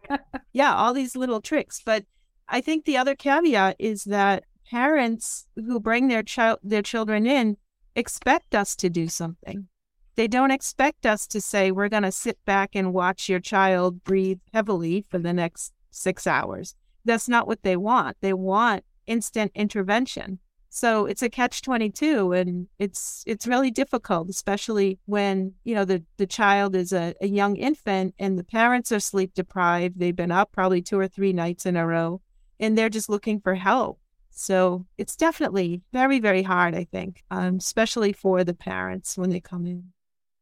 Speaker 6: yeah, all these little tricks. But I think the other caveat is that parents who bring their child their children in expect us to do something. They don't expect us to say we're going to sit back and watch your child breathe heavily for the next 6 hours. That's not what they want. They want instant intervention. So it's a catch 22 and it's it's really difficult especially when, you know, the the child is a, a young infant and the parents are sleep deprived. They've been up probably two or three nights in a row and they're just looking for help. So it's definitely very, very hard, I think, um, especially for the parents when they come in.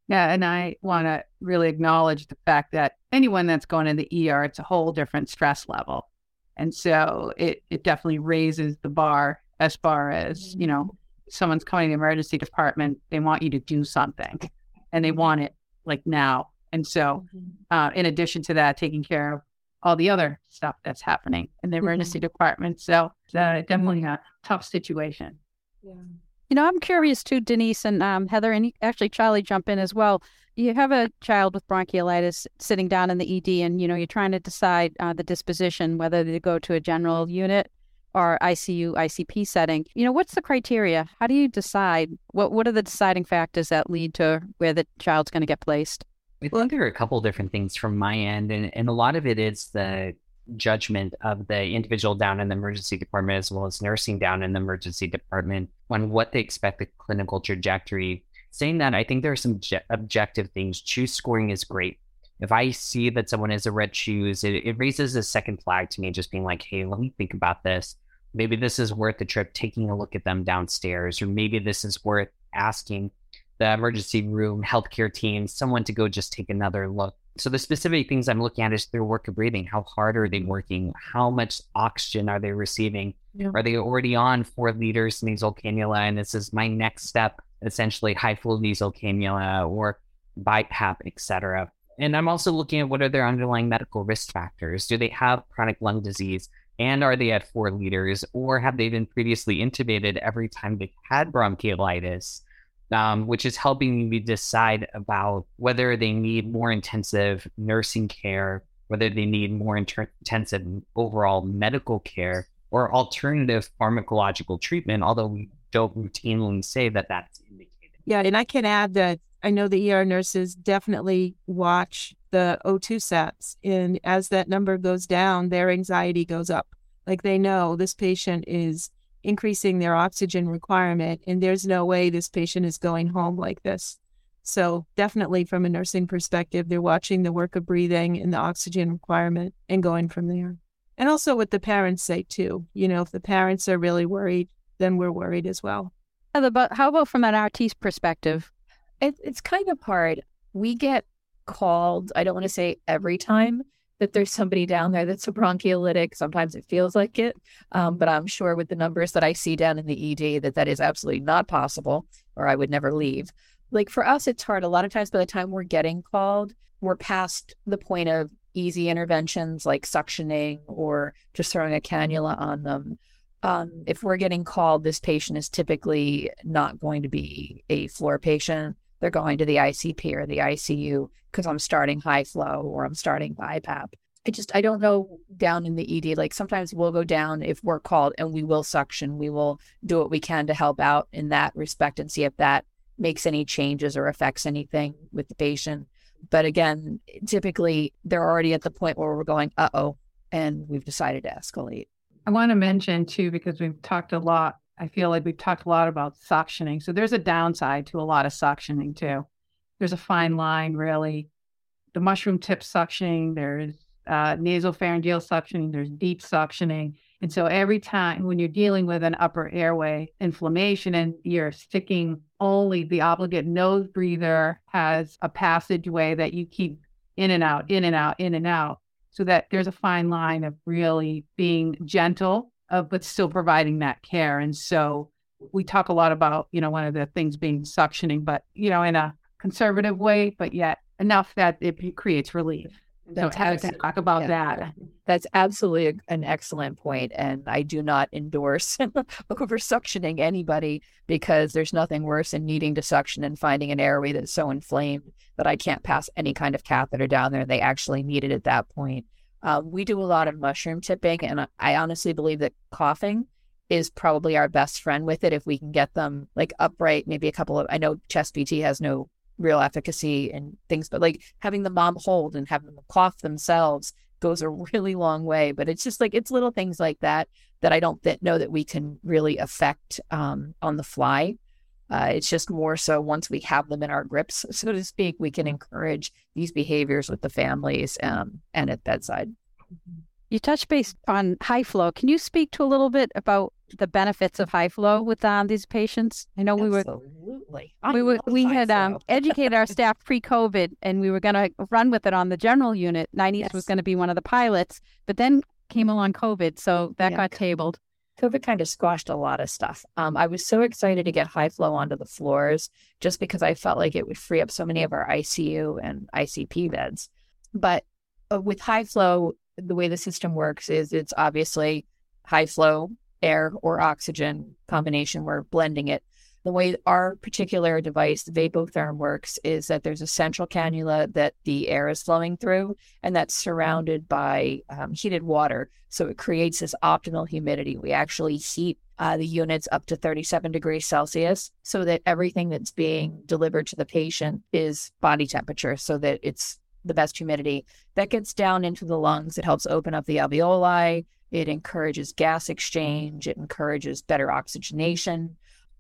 Speaker 4: Yeah, and I want to really acknowledge the fact that anyone that's going in the ER, it's a whole different stress level. And so it, it definitely raises the bar as far as, you know, someone's coming to the emergency department, they want you to do something and they want it like now. And so, uh, in addition to that, taking care of all the other stuff that's happening in the emergency department. So, it's uh, definitely a tough situation.
Speaker 6: Yeah.
Speaker 1: You know, I'm curious too, Denise and um, Heather, and actually Charlie jump in as well. You have a child with bronchiolitis sitting down in the ED, and you know you're trying to decide uh, the disposition whether to go to a general unit or ICU ICP setting. You know, what's the criteria? How do you decide? What What are the deciding factors that lead to where the child's going to get placed?
Speaker 3: I think there are a couple different things from my end, and, and a lot of it is the judgment of the individual down in the emergency department as well as nursing down in the emergency department on what they expect the clinical trajectory. Saying that, I think there are some je- objective things. CHOOSE scoring is great. If I see that someone is a red CHOOSE, it, it raises a second flag to me, just being like, hey, let me think about this. Maybe this is worth the trip taking a look at them downstairs, or maybe this is worth asking the emergency room healthcare team, someone to go just take another look. So the specific things I'm looking at is their work of breathing. How hard are they working? How much oxygen are they receiving? Yeah. Are they already on four liters nasal cannula? And this is my next step, essentially high flow nasal cannula or BiPAP, etc. And I'm also looking at what are their underlying medical risk factors. Do they have chronic lung disease? And are they at four liters? Or have they been previously intubated every time they've had bronchiolitis? Um, which is helping me decide about whether they need more intensive nursing care, whether they need more inter- intensive overall medical care, or alternative pharmacological treatment, although we don't routinely say that that's indicated.
Speaker 6: Yeah, and I can add that I know the ER nurses definitely watch the O2 sats, and as that number goes down, their anxiety goes up. Like they know this patient is increasing their oxygen requirement. And there's no way this patient is going home like this. So, definitely from a nursing perspective, they're watching the work of breathing and the oxygen requirement and going from there. And also what the parents say too. You know, if the parents are really worried, then we're worried as well.
Speaker 1: But how about from an RT's perspective?
Speaker 5: It, it's kind of hard. We get called, I don't want to say every time, that there's somebody down there that's a bronchiolitic. Sometimes it feels like it, um, but I'm sure with the numbers that I see down in the ED that that is absolutely not possible, or I would never leave. Like for us, it's hard. A lot of times, by the time we're getting called, we're past the point of easy interventions like suctioning or just throwing a cannula on them. Um, if we're getting called, this patient is typically not going to be a floor patient they're going to the ICP or the ICU because I'm starting high flow or I'm starting BiPAP. I just I don't know down in the ED. Like sometimes we'll go down if we're called and we will suction. We will do what we can to help out in that respect and see if that makes any changes or affects anything with the patient. But again, typically they're already at the point where we're going, uh oh, and we've decided to escalate.
Speaker 4: I want to mention too, because we've talked a lot I feel like we've talked a lot about suctioning. So there's a downside to a lot of suctioning too. There's a fine line, really. The mushroom tip suctioning, there's uh, nasopharyngeal suctioning, there's deep suctioning. And so every time when you're dealing with an upper airway inflammation and you're sticking only the obligate nose breather has a passageway that you keep in and out, in and out, in and out. So that there's a fine line of really being gentle uh, but still providing that care. And so we talk a lot about, you know, one of the things being suctioning, but, you know, in a conservative way, but yet enough that it creates relief. That's so to talk about yeah. that.
Speaker 5: That's absolutely an excellent point, and I do not endorse [laughs] over suctioning anybody because there's nothing worse than needing to suction and finding an airway that's so inflamed that I can't pass any kind of catheter down there. They actually need it at that point. Uh, we do a lot of mushroom tipping, and I honestly believe that coughing is probably our best friend with it if we can get them like upright. Maybe a couple of I know chest PT has no real efficacy and things, but like having the mom hold and having them cough themselves goes a really long way. But it's just like it's little things like that that I don't th- know that we can really affect um, on the fly. Uh, it's just more so once we have them in our grips, so to speak, we can encourage these behaviors with the families um, and at bedside.
Speaker 1: You touched base on high flow. Can you speak to a little bit about the benefits of high flow with um, these patients? I know we were
Speaker 5: Absolutely.
Speaker 1: we were we had um, educated our [laughs] staff pre-COVID, and we were going to run with it on the general unit. 90s
Speaker 5: Yes.
Speaker 1: was going to be one of the pilots, but then came along COVID, so that
Speaker 5: Yeah.
Speaker 1: got tabled.
Speaker 5: COVID kind of squashed a lot of stuff. Um, I was so excited to get high flow onto the floors just because I felt like it would free up so many of our ICU and ICP beds. But uh, with high flow, the way the system works is it's obviously high flow air or oxygen combination. We're blending it. The way our particular device, the Vapotherm, works is that there's a central cannula that the air is flowing through, and that's surrounded by um, heated water. So it creates this optimal humidity. We actually heat uh, the units up to 37 degrees Celsius so that everything that's being delivered to the patient is body temperature so that it's the best humidity. That gets down into the lungs. It helps open up the alveoli. It encourages gas exchange. It encourages better oxygenation.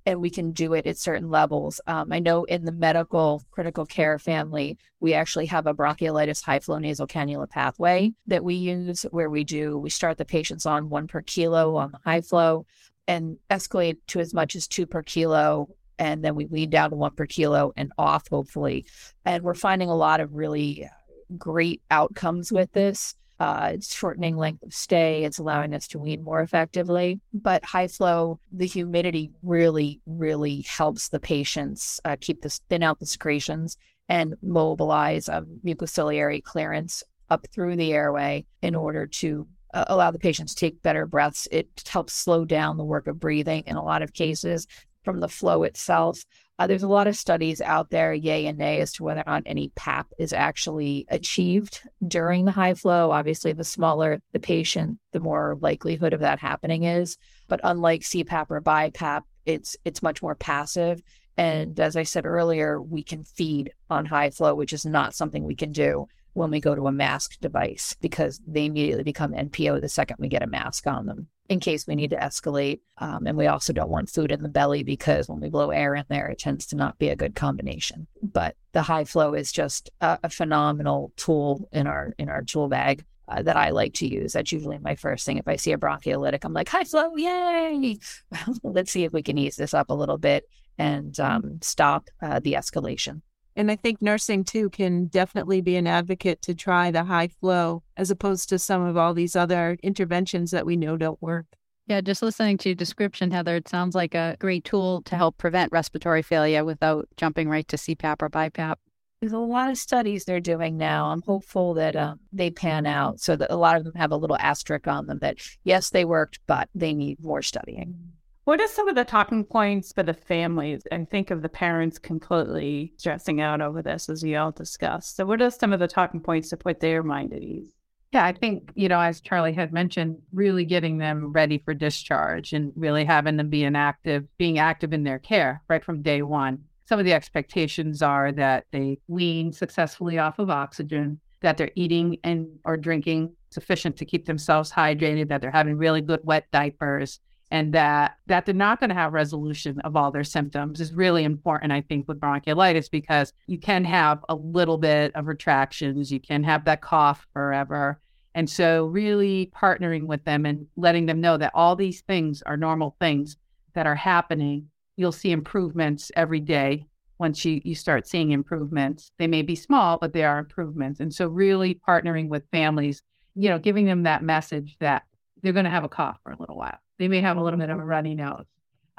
Speaker 5: And we can do it at certain levels. Um, I know in the medical critical care family, we actually have a bronchiolitis high flow nasal cannula pathway that we use where we do, we start the patients on one per kilo on the high flow and escalate to as much as two per kilo. And then we lead down to one per kilo and off, hopefully. And we're finding a lot of really great outcomes with this. Uh, it's shortening length of stay. It's allowing us to wean more effectively. But high flow, the humidity really, really helps the patients uh, keep this thin out the secretions and mobilize mucociliary clearance up through the airway in order to uh, allow the patients to take better breaths. It helps slow down the work of breathing in a lot of cases from the flow itself. Uh, there's a lot of studies out there, yay and nay, as to whether or not any PAP is actually achieved during the high flow. Obviously, the smaller the patient, the more likelihood of that happening is. But unlike CPAP or BiPAP, it's it's much more passive. And as I said earlier, we can feed on high flow, which is not something we can do when we go to a mask device because they immediately become NPO the second we get a mask on them in case we need to escalate. Um, and we also don't want food in the belly because when we blow air in there, it tends to not be a good combination. But the high flow is just a, a phenomenal tool in our in our tool bag. Uh, that I like to use. That's usually my first thing. If I see a bronchiolitic, I'm like, high flow, yay! [laughs] Let's see if we can ease this up a little bit and um, stop uh, the escalation.
Speaker 6: And I think nursing too can definitely be an advocate to try the high flow as opposed to some of all these other interventions that we know don't work.
Speaker 1: Yeah, just listening to your description, Heather, it sounds like a great tool to help prevent respiratory failure without jumping right to CPAP or BiPAP.
Speaker 5: There's a lot of studies they're doing now. I'm hopeful that um, they pan out so that a lot of them have a little asterisk on them that, yes, they worked, but they need more studying.
Speaker 2: What are some of the talking points for the families? And think of the parents completely stressing out over this, as you all discussed. So, what are some of the talking points to put their mind at ease?
Speaker 4: Yeah, I think, you know, as Charlie had mentioned, really getting them ready for discharge and really having them be an active, being active in their care right from day one. Some of the expectations are that they wean successfully off of oxygen, that they're eating and or drinking sufficient to keep themselves hydrated, that they're having really good wet diapers, and that that they're not going to have resolution of all their symptoms is really important i think with bronchiolitis because you can have a little bit of retractions you can have that cough forever. And so really partnering with them and letting them know that all these things are normal things that are happening you'll see improvements every day once you, you start seeing improvements. They may be small but they are improvements. And so really partnering with families you know giving them that message that they're going to have a cough for a little while they may have a little bit of a runny nose.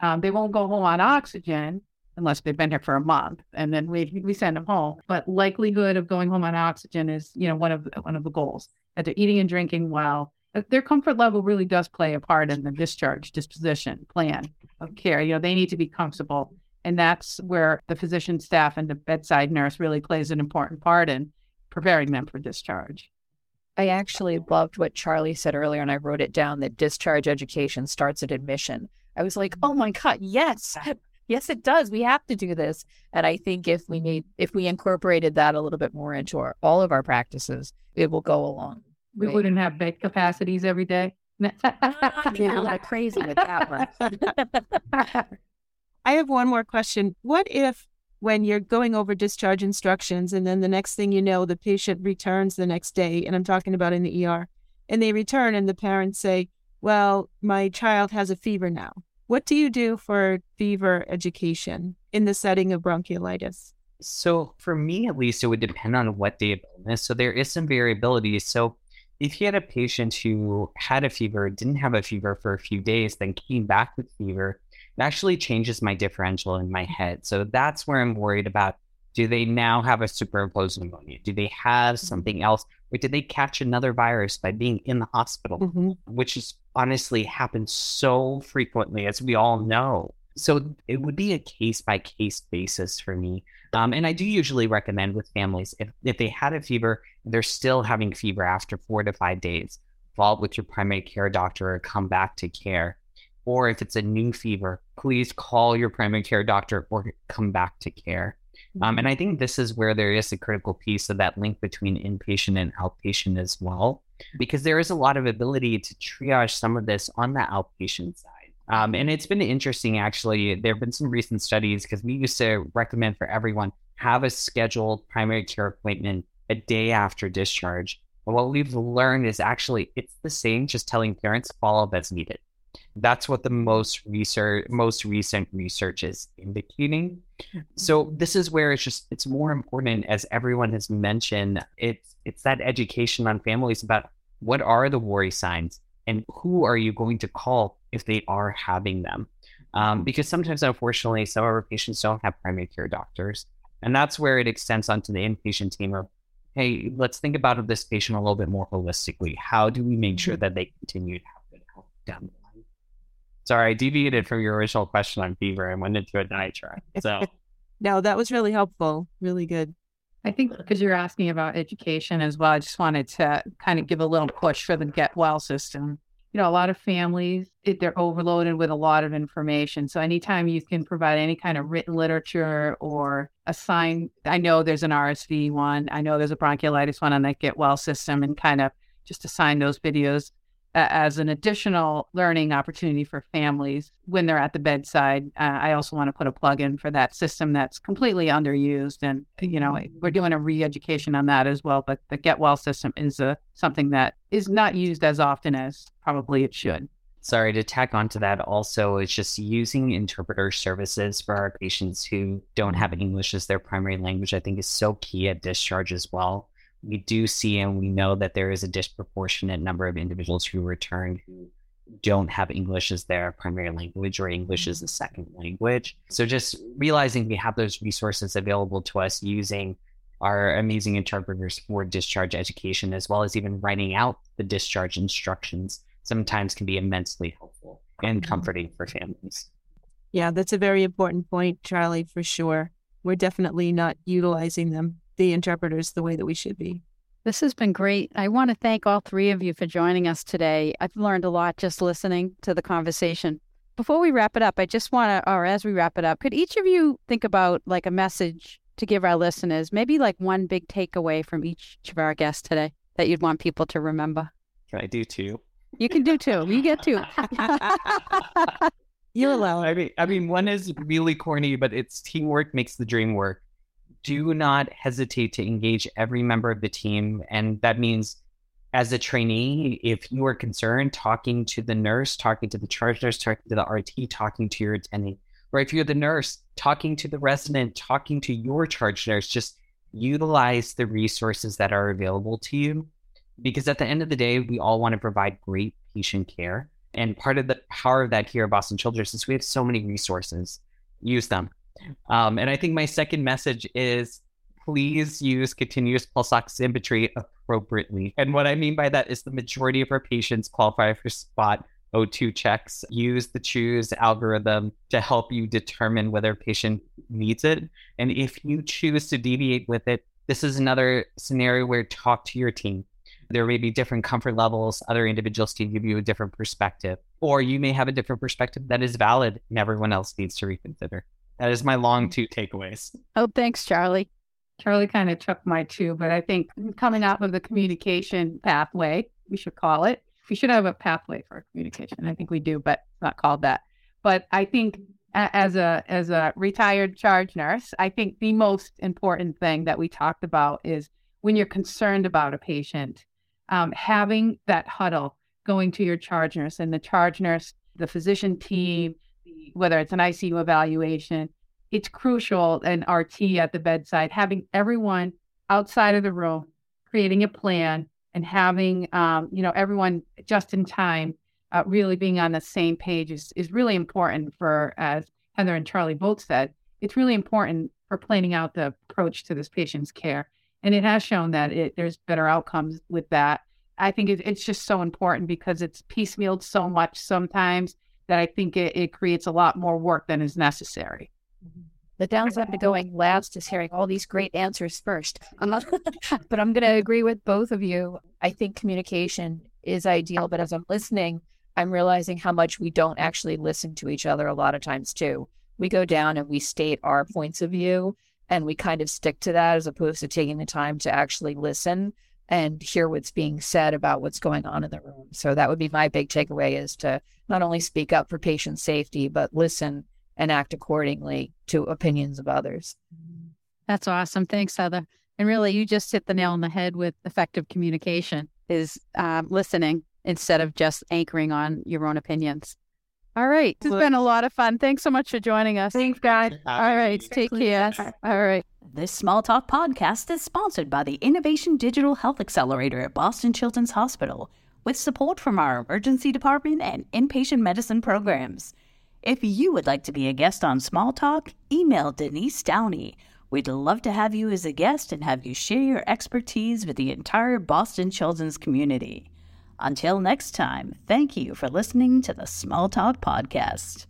Speaker 4: Um, they won't go home on oxygen unless they've been here for a month, and then we we send them home. But likelihood of going home on oxygen is you know one of one of the goals. That they're eating and drinking well. Their comfort level really does play a part in the discharge disposition plan of care. You know they need to be comfortable, and that's where the physician staff and the bedside nurse really plays an important part in preparing them for discharge.
Speaker 5: I actually loved what Charlie said earlier, and I wrote it down that discharge education starts at admission. I was like, oh my God, yes, [laughs] yes, it does. We have to do this. And I think if we made, if we incorporated that a little bit more into our, all of our practices, it will go along.
Speaker 4: We
Speaker 5: Right.
Speaker 4: wouldn't have bed capacities every day. [laughs]
Speaker 5: I'm not crazy with that one. [laughs]
Speaker 6: I have one more question. What if when you're going over discharge instructions and then the next thing you know, the patient returns the next day, and I'm talking about in the ER, and they return and the parents say, well, my child has a fever now. What do you do for fever education in the setting of bronchiolitis?
Speaker 3: So, for me at least, it would depend on what day of illness. So, there is some variability. So, if you had a patient who had a fever, didn't have a fever for a few days, then came back with fever, it actually changes my differential in my head. So, that's where I'm worried about do they now have a superimposed pneumonia? Do they have mm-hmm. something else? Or did they catch another virus by being in the hospital, mm-hmm. which is honestly happens so frequently, as we all know. So it would be a case by case basis for me. Um, and I do usually recommend with families if, if they had a fever, they're still having fever after four to five days, follow with your primary care doctor or come back to care. Or if it's a new fever, please call your primary care doctor or come back to care. Um, and I think this is where there is a critical piece of that link between inpatient and outpatient as well, because there is a lot of ability to triage some of this on the outpatient side. Um, and it's been interesting, actually. There have been some recent studies because we used to recommend for everyone have a scheduled primary care appointment a day after discharge. But what we've learned is actually it's the same, just telling parents follow up as needed. That's what the most research, most recent research is indicating. So mm-hmm. this is where it's just it's more important, as everyone has mentioned. It's it's that education on families about what are the worry signs and who are you going to call if they are having them. Um, because sometimes, unfortunately, some of our patients don't have primary care doctors, and that's where it extends onto the inpatient team of, hey, let's think about this patient a little bit more holistically. How do we make sure mm-hmm. that they continue to have good health down Sorry, I deviated from your original question on fever and went into a diatribe. So, [laughs]
Speaker 6: no, that was really helpful. Really good.
Speaker 4: I think because you're asking about education as well, I just wanted to kind of give a little push for the Get Well system. You know, a lot of families, it, they're overloaded with a lot of information. So, anytime you can provide any kind of written literature or assign, I know there's an RSV one, I know there's a bronchiolitis one on that Get Well system, and kind of just assign those videos as an additional learning opportunity for families when they're at the bedside. Uh, I also want to put a plug in for that system that's completely underused, and you know we're doing a re-education on that as well. But the Get Well system is a something that is not used as often as probably it should.
Speaker 3: Sorry to tack onto that. Also, it's just using interpreter services for our patients who don't have English as their primary language. I think is so key at discharge as well we do see and we know that there is a disproportionate number of individuals who return who don't have English as their primary language or English as a second language. So just realizing we have those resources available to us using our amazing interpreters for discharge education, as well as even writing out the discharge instructions, sometimes can be immensely helpful and mm-hmm. comforting for families.
Speaker 6: Yeah, that's a very important point, Charlie, for sure. We're definitely not utilizing them the interpreters the way that we should be.
Speaker 1: This has been great. I want to thank all three of you for joining us today. I've learned a lot just listening to the conversation. Before we wrap it up, I just want to, or as we wrap it up, could each of you think about like a message to give our listeners, maybe like one big takeaway from each of our guests today that you'd want people to remember?
Speaker 3: Can I do two?
Speaker 1: You can do two. You get two. [laughs]
Speaker 6: you allow.
Speaker 3: I mean, I mean, one is really corny, but it's teamwork makes the dream work do not hesitate to engage every member of the team. And that means as a trainee, if you are concerned, talking to the nurse, talking to the charge nurse, talking to the RT, talking to your attending, or if you're the nurse, talking to the resident, talking to your charge nurse, just utilize the resources that are available to you. Because at the end of the day, we all want to provide great patient care. And part of the power of that here at Boston Children's is we have so many resources. Use them. Um, and I think my second message is please use continuous pulse oximetry appropriately. And what I mean by that is the majority of our patients qualify for spot O2 checks. Use the choose algorithm to help you determine whether a patient needs it. And if you choose to deviate with it, this is another scenario where talk to your team. There may be different comfort levels. Other individuals can give you a different perspective, or you may have a different perspective that is valid and everyone else needs to reconsider. That is my long two takeaways.
Speaker 1: Oh, thanks, Charlie.
Speaker 4: Charlie kind of took my two, but I think coming out of the communication pathway, we should call it. We should have a pathway for communication. I think we do, but not called that. But I think as a as a retired charge nurse, I think the most important thing that we talked about is when you're concerned about a patient, um, having that huddle going to your charge nurse and the charge nurse, the physician team, whether it's an ICU evaluation, it's crucial and RT at the bedside, having everyone outside of the room, creating a plan and having, um, you know, everyone just in time, uh, really being on the same page is, is really important for, as Heather and Charlie both said, it's really important for planning out the approach to this patient's care. And it has shown that it, there's better outcomes with that. I think it, it's just so important because it's piecemealed so much sometimes that I think it, it creates a lot more work than is necessary. Mm-hmm.
Speaker 5: The downside to going last is hearing all these great answers first. Um, [laughs] but I'm going to agree with both of you. I think communication is ideal, but as I'm listening, I'm realizing how much we don't actually listen to each other a lot of times, too. We go down and we state our points of view and we kind of stick to that as opposed to taking the time to actually listen and hear what's being said about what's going on in the room. So that would be my big takeaway is to not only speak up for patient safety, but listen and act accordingly to opinions of others.
Speaker 1: That's awesome. Thanks, Heather. And really, you just hit the nail on the head with effective communication is um, listening instead of just anchoring on your own opinions. All right. This has been a lot of fun. Thanks so much for joining us.
Speaker 6: Thanks, guys.
Speaker 1: All right. Take care. All right.
Speaker 7: This Small Talk podcast is sponsored by the Innovation Digital Health Accelerator at Boston Children's Hospital with support from our emergency department and inpatient medicine programs. If you would like to be a guest on Small Talk, email Denise Downey. We'd love to have you as a guest and have you share your expertise with the entire Boston children's community. Until next time, thank you for listening to the Small Talk Podcast.